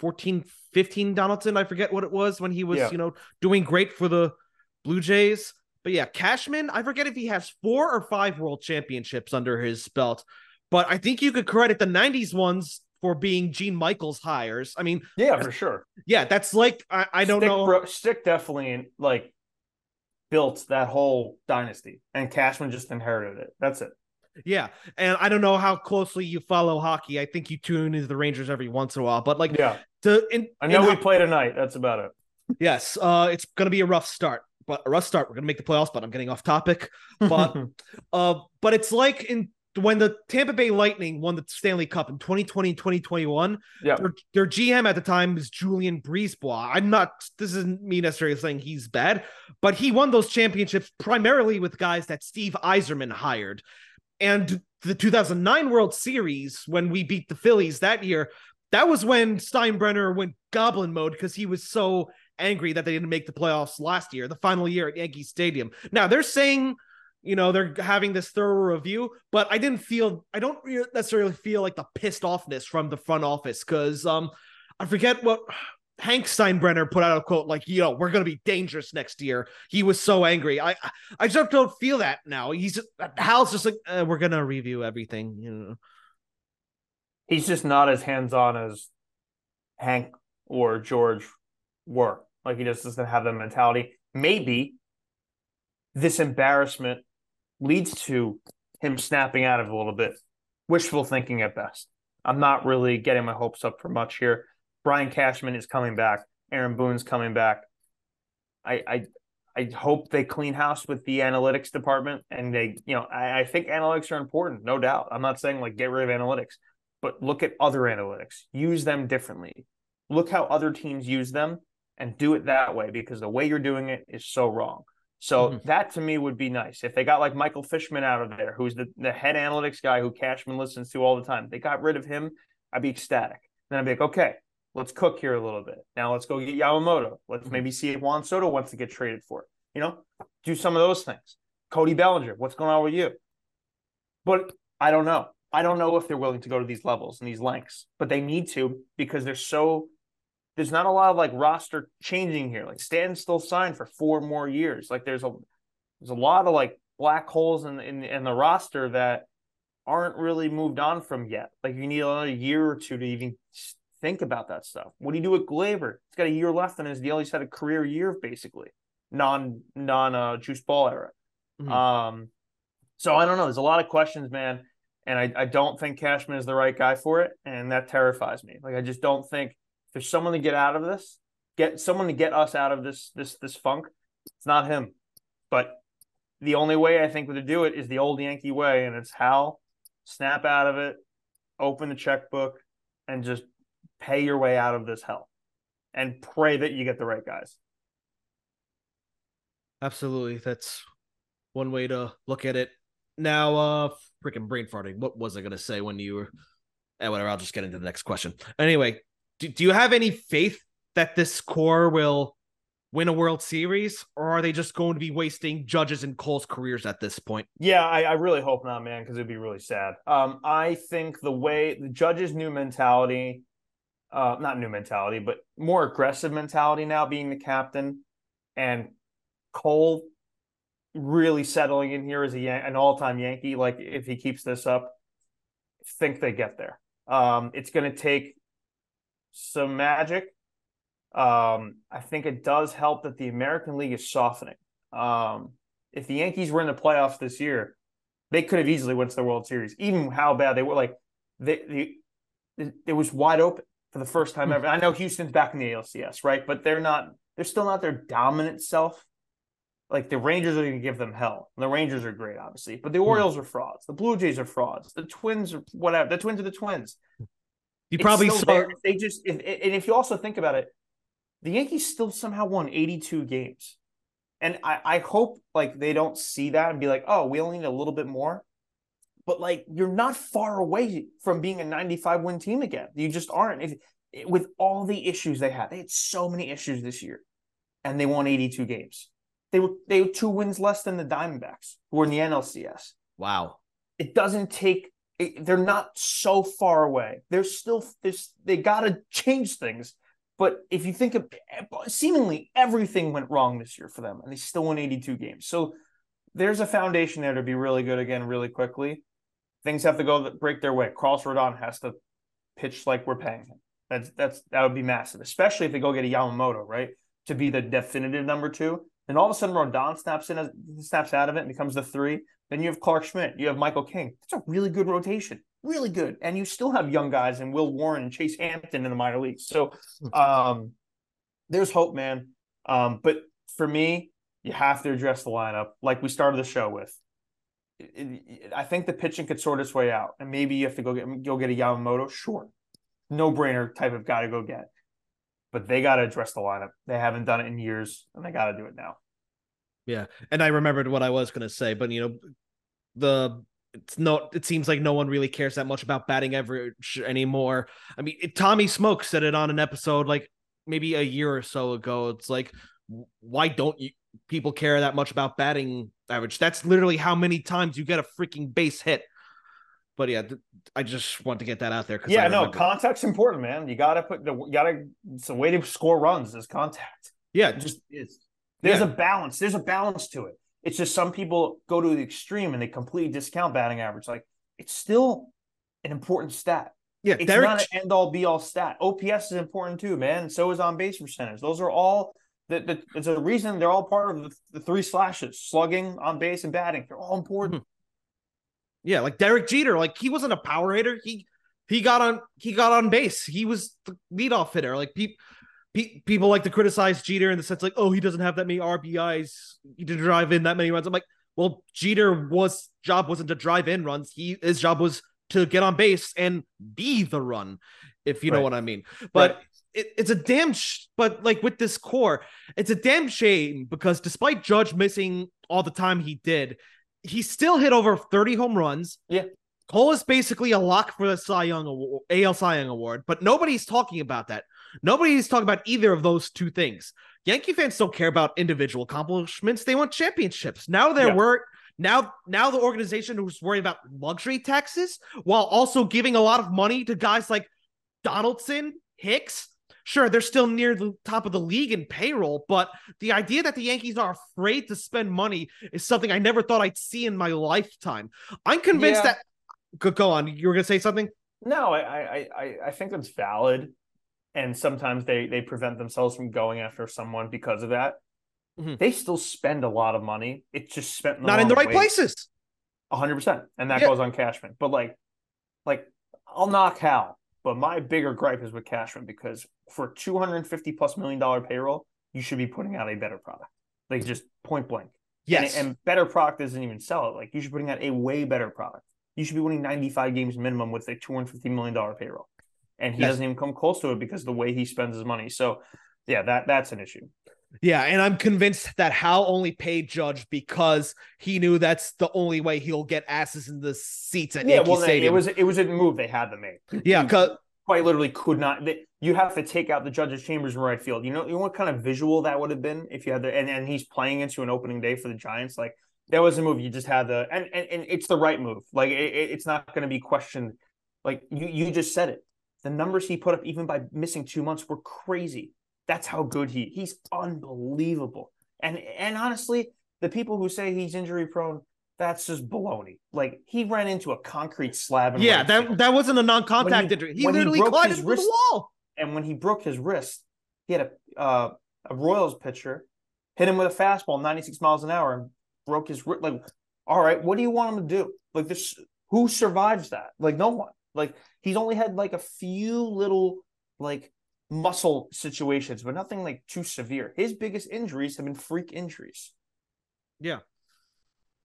2014, 15 Donaldson. I forget what it was when he was yeah. you know doing great for the Blue Jays. But yeah, Cashman, I forget if he has four or five world championships under his belt. But I think you could credit the 90s ones for being Gene Michael's hires. I mean, yeah, for sure. Yeah, that's like I, I don't Stick, know. Bro, Stick definitely like built that whole dynasty, and Cashman just inherited it. That's it. Yeah, and I don't know how closely you follow hockey. I think you tune into the Rangers every once in a while, but like, yeah, to in, I know we play tonight. That's about it. Yes, uh, it's gonna be a rough start, but a rough start. We're gonna make the playoffs, but I'm getting off topic. But, uh, but it's like in when the Tampa Bay Lightning won the Stanley Cup in 2020 and 2021, yeah. their, their GM at the time was Julien BriseBois. I'm not, this isn't me necessarily saying he's bad, but he won those championships primarily with guys that Steve Yzerman hired. And the 2009 World Series, when we beat the Phillies that year, that was when Steinbrenner went goblin mode because he was so angry that they didn't make the playoffs last year, the final year at Yankee Stadium. Now they're saying you know they're having this thorough review but i didn't feel i don't necessarily feel like the pissed offness from the front office because um i forget what hank steinbrenner put out a quote like you know we're going to be dangerous next year he was so angry i i just don't feel that now he's hal's just like eh, we're going to review everything you know he's just not as hands-on as hank or george were like he just doesn't have that mentality maybe this embarrassment leads to him snapping out of a little bit. Wishful thinking at best. I'm not really getting my hopes up for much here. Brian Cashman is coming back. Aaron Boone's coming back. I I I hope they clean house with the analytics department and they, you know, I, I think analytics are important, no doubt. I'm not saying like get rid of analytics, but look at other analytics. Use them differently. Look how other teams use them and do it that way because the way you're doing it is so wrong. So mm-hmm. that to me would be nice. If they got like Michael Fishman out of there, who's the, the head analytics guy who Cashman listens to all the time, they got rid of him, I'd be ecstatic. Then I'd be like, okay, let's cook here a little bit. Now let's go get Yamamoto. Let's mm-hmm. maybe see if Juan Soto wants to get traded for it. You know, do some of those things. Cody Bellinger, what's going on with you? But I don't know. I don't know if they're willing to go to these levels and these lengths, but they need to because they're so there's not a lot of like roster changing here. Like Stan still signed for four more years. Like there's a there's a lot of like black holes in in, in the roster that aren't really moved on from yet. Like you need another year or two to even think about that stuff. What do you do with Gleyber? He's got a year left in his deal. He's had a career year basically, non non uh, juice ball era. Mm-hmm. Um, so I don't know. There's a lot of questions, man, and I, I don't think Cashman is the right guy for it, and that terrifies me. Like I just don't think there's someone to get out of this, get someone to get us out of this this this funk. It's not him, but the only way I think we're to do it is the old Yankee way, and it's Hal, snap out of it, open the checkbook, and just pay your way out of this hell, and pray that you get the right guys. Absolutely, that's one way to look at it. Now, uh, freaking brain farting. What was I gonna say when you were? Eh, whatever. I'll just get into the next question. Anyway, do, do you have any faith that this core will win a World Series, or are they just going to be wasting Judge's and Cole's careers at this point? Yeah, I, I really hope not, man, because it'd be really sad. Um, I think the way the Judge's new mentality, uh, not new mentality, but more aggressive mentality now, being the captain, and Cole really settling in here as a an all-time Yankee. Like if he keeps this up, think they get there. Um, it's going to take some magic. Um, I think it does help that the American League is softening. Um, if the Yankees were in the playoffs this year, they could have easily went to the World Series. Even how bad they were, like they, they it was wide open for the first time hmm. ever. I know Houston's back in the ALCS, right? But they're not. They're still not their dominant self like the Rangers are going to give them hell. The Rangers are great, obviously, but the hmm. Orioles are frauds. The Blue Jays are frauds. The Twins are whatever. The Twins are the Twins. You probably saw they just if, and if you also think about it, the Yankees still somehow won 82 games, and I I hope like they don't see that and be like, oh, we only need a little bit more. But like you're not far away from being a 95 win team again. You just aren't. If, with all the issues they had, they had so many issues this year, and they won 82 games. They were they were two wins less than the Diamondbacks, who were in the NLCS. Wow. It doesn't take. It, they're not so far away. They're still. There's, they got to change things. But if you think of seemingly everything went wrong this year for them, and they still won 82 games. So there's a foundation there to be really good again, really quickly. Things have to go break their way. Carlos Rodon has to pitch like we're paying him. That's that's that would be massive, especially if they go get a Yamamoto, right? To be the definitive number two. Then all of a sudden, Rodon snaps in, as snaps out of it, and becomes the three. Then you have Clarke Schmidt, you have Michael King. That's a really good rotation, really good. And you still have young guys and Will Warren and Chase Hampton in the minor leagues. So um, there's hope, man. Um, but for me, you have to address the lineup like we started the show with. It, it, I think the pitching could sort its way out, and maybe you have to go get go get a Yamamoto. Sure, no brainer type of guy to go get but they got to address the lineup. They haven't done it in years, and they got to do it now. Yeah, and I remembered what I was going to say, but you know, the it's no, it seems like no one really cares that much about batting average anymore. I mean, it, Tommy Smoke said it on an episode like maybe a year or so ago. It's like, why don't you people care that much about batting average? That's literally how many times you get a freaking base hit. But yeah, I just want to get that out there. Yeah, no, contact's important, man. You got to put the, you got to, it's a way to score runs is contact. Yeah, it just is. There's yeah. a balance. There's a balance to it. It's just some people go to the extreme and they completely discount batting average. Like it's still an important stat. Yeah, it's Derek... not an end all be all stat. OPS is important too, man. So is on base percentage. Those are all the, the there's a reason they're all part of the, the three slashes: slugging, on base, and batting. They're all important. Mm-hmm. Yeah, like Derek Jeter, like he wasn't a power hitter. He he got on he got on base. He was the leadoff hitter. Like people pe- people like to criticize Jeter in the sense like, oh, he doesn't have that many RBIs. He didn't drive in that many runs. I'm like, well, Jeter was job wasn't to drive in runs. He his job was to get on base and be the run, if you right. know what I mean. But right. It, it's a damn sh- but like with this core, it's a damn shame because despite Judge missing all the time he did, he still hit over 30 home runs. Yeah. Cole is basically a lock for the Cy Young Award, AL Cy Young Award, but nobody's talking about that. Nobody's talking about either of those two things. Yankee fans don't care about individual accomplishments; they want championships. Now they're yeah. worried. Now, now the organization who's worried about luxury taxes while also giving a lot of money to guys like Donaldson, Hicks, Sure, they're still near the top of the league in payroll, but the idea that the Yankees are afraid to spend money is something I never thought I'd see in my lifetime. I'm convinced yeah. that. Go, go on. You were going to say something? No, I, I, I think that's valid, and sometimes they they prevent themselves from going after someone because of that. mm-hmm. they still spend a lot of money. It's just spent in not in the right places. hundred percent, and that yeah. goes on Cashman. But like, like I'll knock Hal, but my bigger gripe is with Cashman because for two hundred and fifty plus million dollar payroll, you should be putting out a better product, like just point blank. Yes, and, and better product doesn't even sell it. Like you should be putting out a way better product. You should be winning ninety five games minimum with a two hundred fifty million dollar payroll, and he yes. doesn't even come close to it because the way he spends his money. So, yeah, that that's an issue. Yeah, and I'm convinced that Hal only paid Judge because he knew that's the only way he'll get asses in the seats at yeah, Yankee well, Stadium. It was it was a move they had to make. Yeah, because quite literally could not. They, you have to take out the Judge's chambers in right field. You know, you know what kind of visual that would have been if you had the and and he's playing into an opening day for the Giants. Like that was a move you just had the and and, and it's the right move. Like it, it's not going to be questioned. Like you you just said it. The numbers he put up, even by missing two months, were crazy. That's how good he he's unbelievable. And and honestly, the people who say he's injury prone, that's just baloney. Like he ran into a concrete slab. yeah, that field. that wasn't a non-contact he, injury. He literally he collided with wrist, the wall. And when he broke his wrist, he had a uh, a Royals pitcher hit him with a fastball, 96 miles an hour, and broke his wrist. Like, all right, what do you want him to do? Like this, who survives that? Like no one. Like he's only had like a few little like muscle situations, but nothing like too severe. His biggest injuries have been freak injuries. Yeah.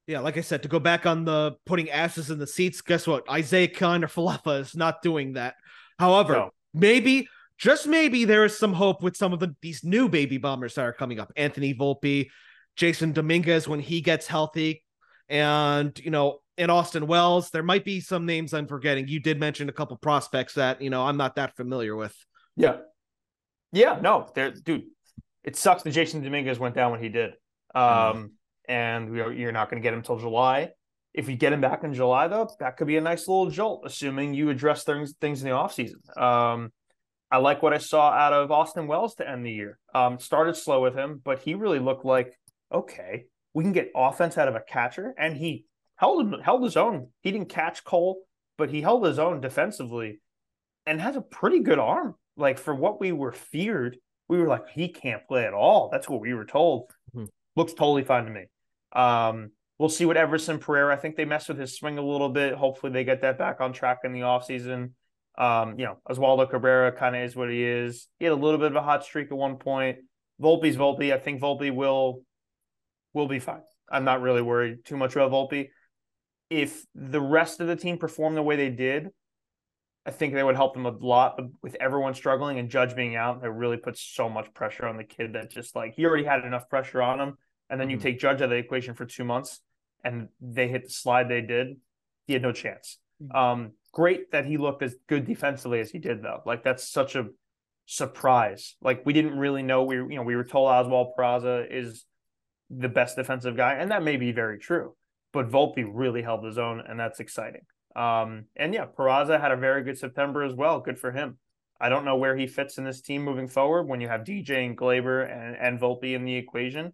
Yeah, like I said, to go back on the putting asses in the seats, guess what? Isiah Kiner-Falefa is not doing that. However, no. maybe, just maybe, there is some hope with some of the these new baby bombers that are coming up. Anthony Volpe, Jasson Dominguez when he gets healthy, and you know, in Austin Wells, there might be some names I'm forgetting. You did mention a couple prospects that you know I'm not that familiar with. Yeah, yeah, no, there, dude. It sucks that Jasson Dominguez went down when he did. Um, mm-hmm. and you're not going to get him till July. If you get him back in July, though, that could be a nice little jolt, assuming you address things things in the offseason. Um, I like what I saw out of Austin Wells to end the year. Um, started slow with him, but he really looked like okay, we can get offense out of a catcher, and he held held his own. He didn't catch Cole, but he held his own defensively, and has a pretty good arm like for what we were feared, we were like, he can't play at all. That's what we were told. Mm-hmm. Looks totally fine to me. Um, we'll see what Everson Pereira. I think they messed with his swing a little bit. Hopefully they get that back on track in the offseason. Um, you know, Oswaldo Cabrera kind of is what he is. He had a little bit of a hot streak at one point. Volpe's Volpe. I think Volpe will will be fine. I'm not really worried too much about Volpe. If the rest of the team performed the way they did, I think they would help them a lot with everyone struggling and Judge being out. That really puts so much pressure on the kid that just like he already had enough pressure on him. And then you mm-hmm. take Judge out of the equation for two months and they hit the slide they did. He had no chance. Mm-hmm. Um, great that he looked as good defensively as he did, though. Like that's such a surprise. Like we didn't really know we you know we were told Oswald Peraza is the best defensive guy, and that may be very true. But Volpe really held his own, and that's exciting. Um, and yeah, Peraza had a very good September as well. Good for him. I don't know where he fits in this team moving forward when you have DJ and Gleyber and, and Volpe in the equation.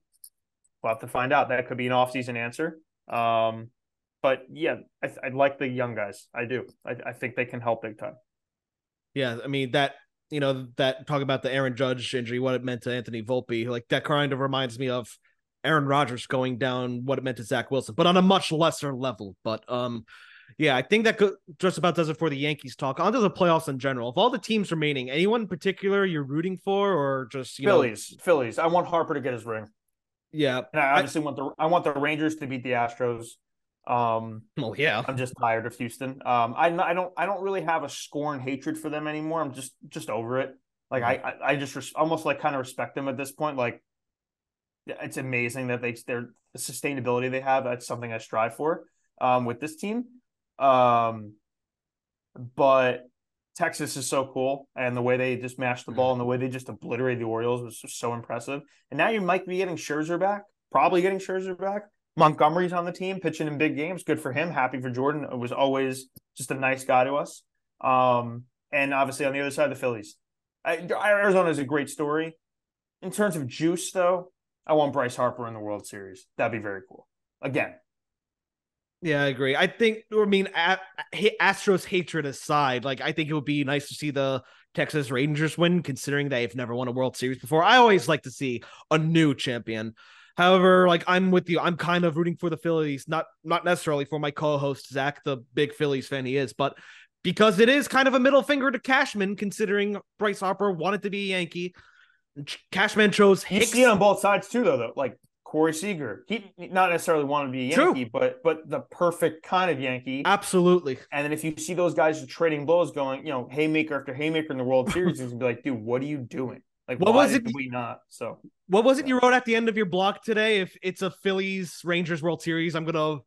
We'll have to find out. That could be an offseason answer. Um, but yeah, I, I, like the young guys. I do. I, I think they can help big time. Yeah, I mean that you know that talk about the Aaron Judge injury, what it meant to Anthony Volpe, like that kind of reminds me of Aaron Rodgers going down, what it meant to Zach Wilson, but on a much lesser level. But um, yeah, I think that could, just about does it for the Yankees talk. On to the playoffs in general. Of all the teams remaining, anyone in particular you're rooting for, or just Phillies? Know... Phillies. Phillies. I want Harper to get his ring. Yeah, and I obviously I... want the I want the Rangers to beat the Astros. Um, well, yeah, I'm just tired of Houston. Um, I I don't I don't really have a scorn hatred for them anymore. I'm just just over it. Like. I I just res- almost like kind of respect them at this point. Like it's amazing that they their the sustainability they have. That's something I strive for. Um, with this team. Um, but Texas is so cool, and the way they just mashed the ball and the way they just obliterated the Orioles was just so impressive. And now you might be getting Scherzer back, probably getting Scherzer back. Montgomery's on the team, pitching in big games. Good for him. Happy for Jordan. It was always just a nice guy to us. Um, and obviously on the other side, the Phillies. I, Arizona is a great story. In terms of juice, though, I want Bryce Harper in the World Series. That'd be very cool. Again, Yeah, I agree. I think, I mean, Astros hatred aside, like I think it would be nice to see the Texas Rangers win, considering they've never won a World Series before. I always like to see a new champion. However, like I'm with you, I'm kind of rooting for the Phillies, not not necessarily for my co-host Zach, the big Phillies fan he is, but because it is kind of a middle finger to Cashman, considering Bryce Harper wanted to be a Yankee. Cashman chose You see it on both sides too, though. Though, like Corey Seager, he not necessarily wanted to be a True. Yankee, but but the perfect kind of Yankee. Absolutely. And then if you see those guys trading blows, going, you know, haymaker after haymaker in the World Series, you'd be like, dude, what are you doing? Like, What why was it- did we not? So What was it you wrote at the end of your block today? If it's a Phillies Rangers World Series, I'm gonna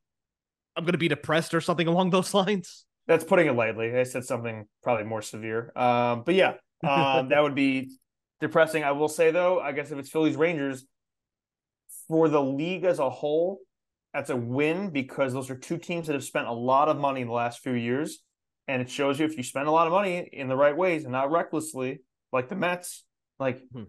I'm gonna be depressed or something along those lines. that's putting it lightly. I said something probably more severe. Um, but yeah, um, that would be depressing. I will say though, I guess if it's Phillies Rangers, for the league as a whole, that's a win because those are two teams that have spent a lot of money in the last few years. And it shows you if you spend a lot of money in the right ways and not recklessly, like the Mets, like Hmm.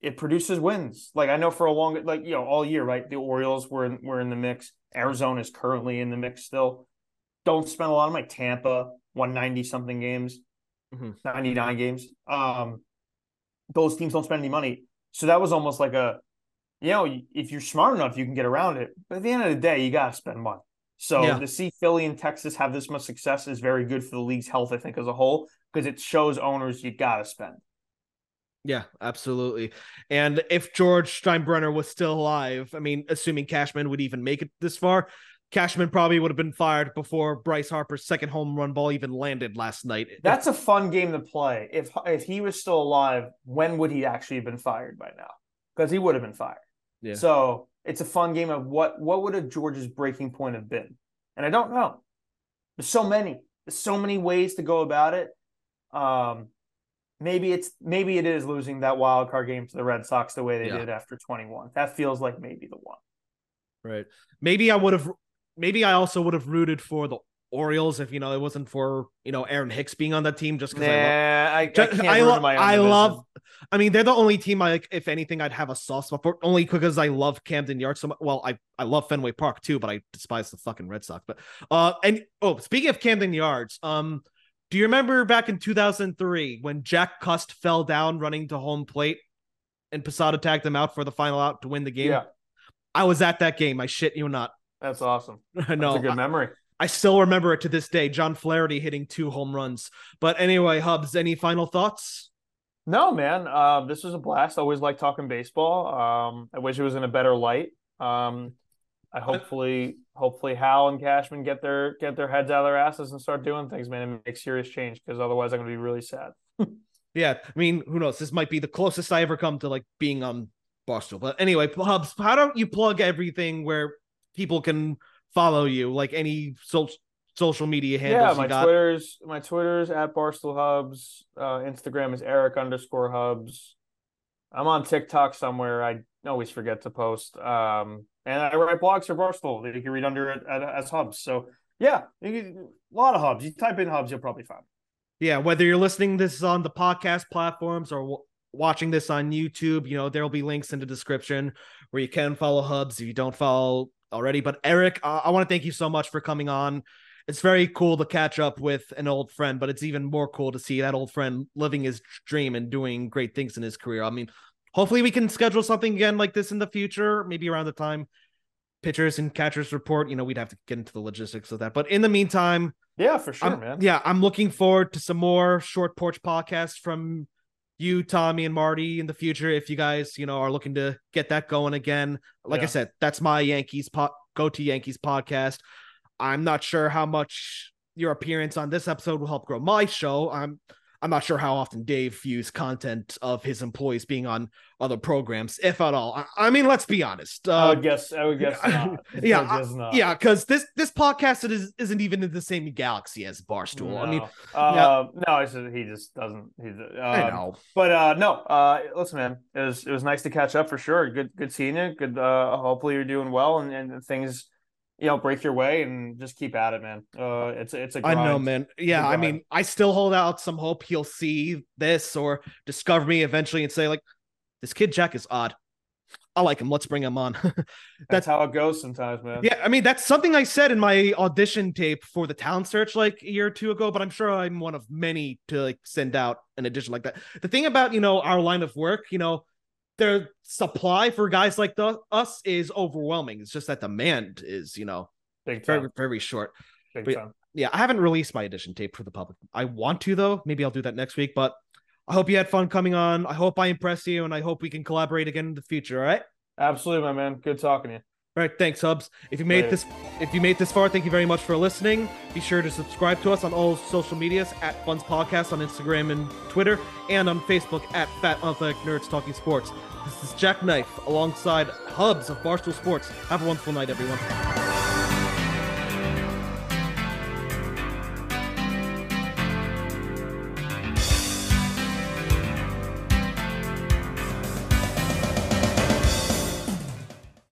it produces wins. Like I know for a long, like you know, all year, right? The Orioles were in, were in the mix. Arizona is currently in the mix still. Don't spend a lot of money. Tampa, one ninety something games, Mhm. ninety nine games. Um, those teams don't spend any money. So that was almost like a, you know, if you're smart enough, you can get around it. But at the end of the day, you got to spend money. So Yeah. to see Philly and Texas have this much success is very good for the league's health, I think, as a whole, because it shows owners you got to spend. Yeah, absolutely. And if George Steinbrenner was still alive, I mean, assuming Cashman would even make it this far, Cashman probably would have been fired before Bryce Harper's second home run ball even landed last night. That's a fun game to play. If if he was still alive, when would he actually have been fired by now? Because he would have been fired. Yeah. So it's a fun game of what what would a George's breaking point have been? And I don't know. There's so many. There's so many ways to go about it. Um, maybe it's maybe it is losing that wild card game to the Red Sox the way they Yeah. did after 21. That feels like maybe the one. Right. Maybe I would have. Maybe I also would have rooted for the Orioles if you know it wasn't for you know Aaron Hicks being on that team. Just because Nah, I love. I, I, Just- I, lo- I love. I mean, they're the only team I like. If anything, I'd have a soft spot for. Only because I love Camden Yards so much. Well, I I love Fenway Park too, but I despise the fucking Red Sox. But uh, and oh, speaking of Camden Yards, um, do you remember back in 2003 when Jack Cust fell down running to home plate, and Posada tagged him out for the final out to win the game? Yeah, I was at that game. I shit you not. that's awesome. no, That's a good memory. I still remember it to this day. John Flaherty hitting two home runs. But anyway, Hubbs, any final thoughts? No, man. Uh, this was a blast. I always like talking baseball. Um, I wish it was in a better light. Um, I hopefully, hopefully, Hal and Cashman get their get their heads out of their asses and start doing things, man, and make serious change. Because otherwise, I'm going to be really sad. Yeah, I mean, who knows? This might be the closest I ever come to like being on Barstool. But anyway, Hubbs, how don't you plug everything where people can follow you, like any social social media handles yeah, you my got? Twitter's my Twitter's at Barstool Hubbs. Uh, Instagram is Eric underscore Hubbs. I'm on TikTok somewhere. I always forget to post. Um, and I write blogs for Barstool that you can read under it as Hubbs. So yeah, you can, a lot of Hubbs. You type in Hubbs, you'll probably find. Yeah, whether you're listening this on the podcast platforms or watching this on YouTube, you know, there'll be links in the description where you can follow Hubbs if you don't follow already. But Eric, uh, I want to thank you so much for coming on. It's very cool to catch up with an old friend, but it's even more cool to see that old friend living his dream and doing great things in his career. I mean, hopefully we can schedule something again like this in the future, maybe around the time pitchers and catchers report. You know, we'd have to get into the logistics of that. But in the meantime, Yeah, for sure, I'm- man. Yeah, I'm looking forward to some more short porch podcasts from you, Tommy, and Marty in the future. If you guys, you know, are looking to get that going again, like I said, that's my Yankees po- go to Yankees podcast. I'm not sure how much your appearance on this episode will help grow my show. I'm I'm not sure how often Dave views content of his employees being on other programs, if at all. I, I mean, let's be honest. I would guess. I would guess not. yeah, I guess not. yeah, because this this podcast is, isn't even in the same galaxy as Barstool. I mean, No. uh, no, it's just, he just doesn't. He's. Uh, I know. But uh, no, uh, listen, man, it was it was nice to catch up for sure. Good, good seeing you. Good. Uh, hopefully you're doing well and, and things, you know, break your way and just keep at it, man. Uh, it's it's a. I Grind. know, man. Yeah, I mean, I still hold out some hope he'll see this or discover me eventually and say, like, this kid Jack is odd. I like him. Let's bring him on. That's, that's how it goes sometimes, man. Yeah, I mean that's something I said in my audition tape for the town search like a year or two ago, but I'm sure I'm one of many to like send out an edition like that. The thing about you know our line of work, you know, their supply for guys like the, us is overwhelming. It's just that demand is you know Big very very short. Big But- time. Yeah, I haven't released my edition tape for the public. I want to though. Maybe I'll do that next week. But I hope you had fun coming on. I hope I impress you, and I hope we can collaborate again in the future. All right. Absolutely, my man. Good talking to you. All right, thanks, Hubbs. If you made Later. this, if you made this far, thank you very much for listening. Be sure to subscribe to us on all social medias at FUNTS Podcast on Instagram and Twitter, and on Facebook at Fat Athletic Nerds Talking Sports. This is Jack Knife alongside Hubbs of Barstool Sports. Have a wonderful night, everyone.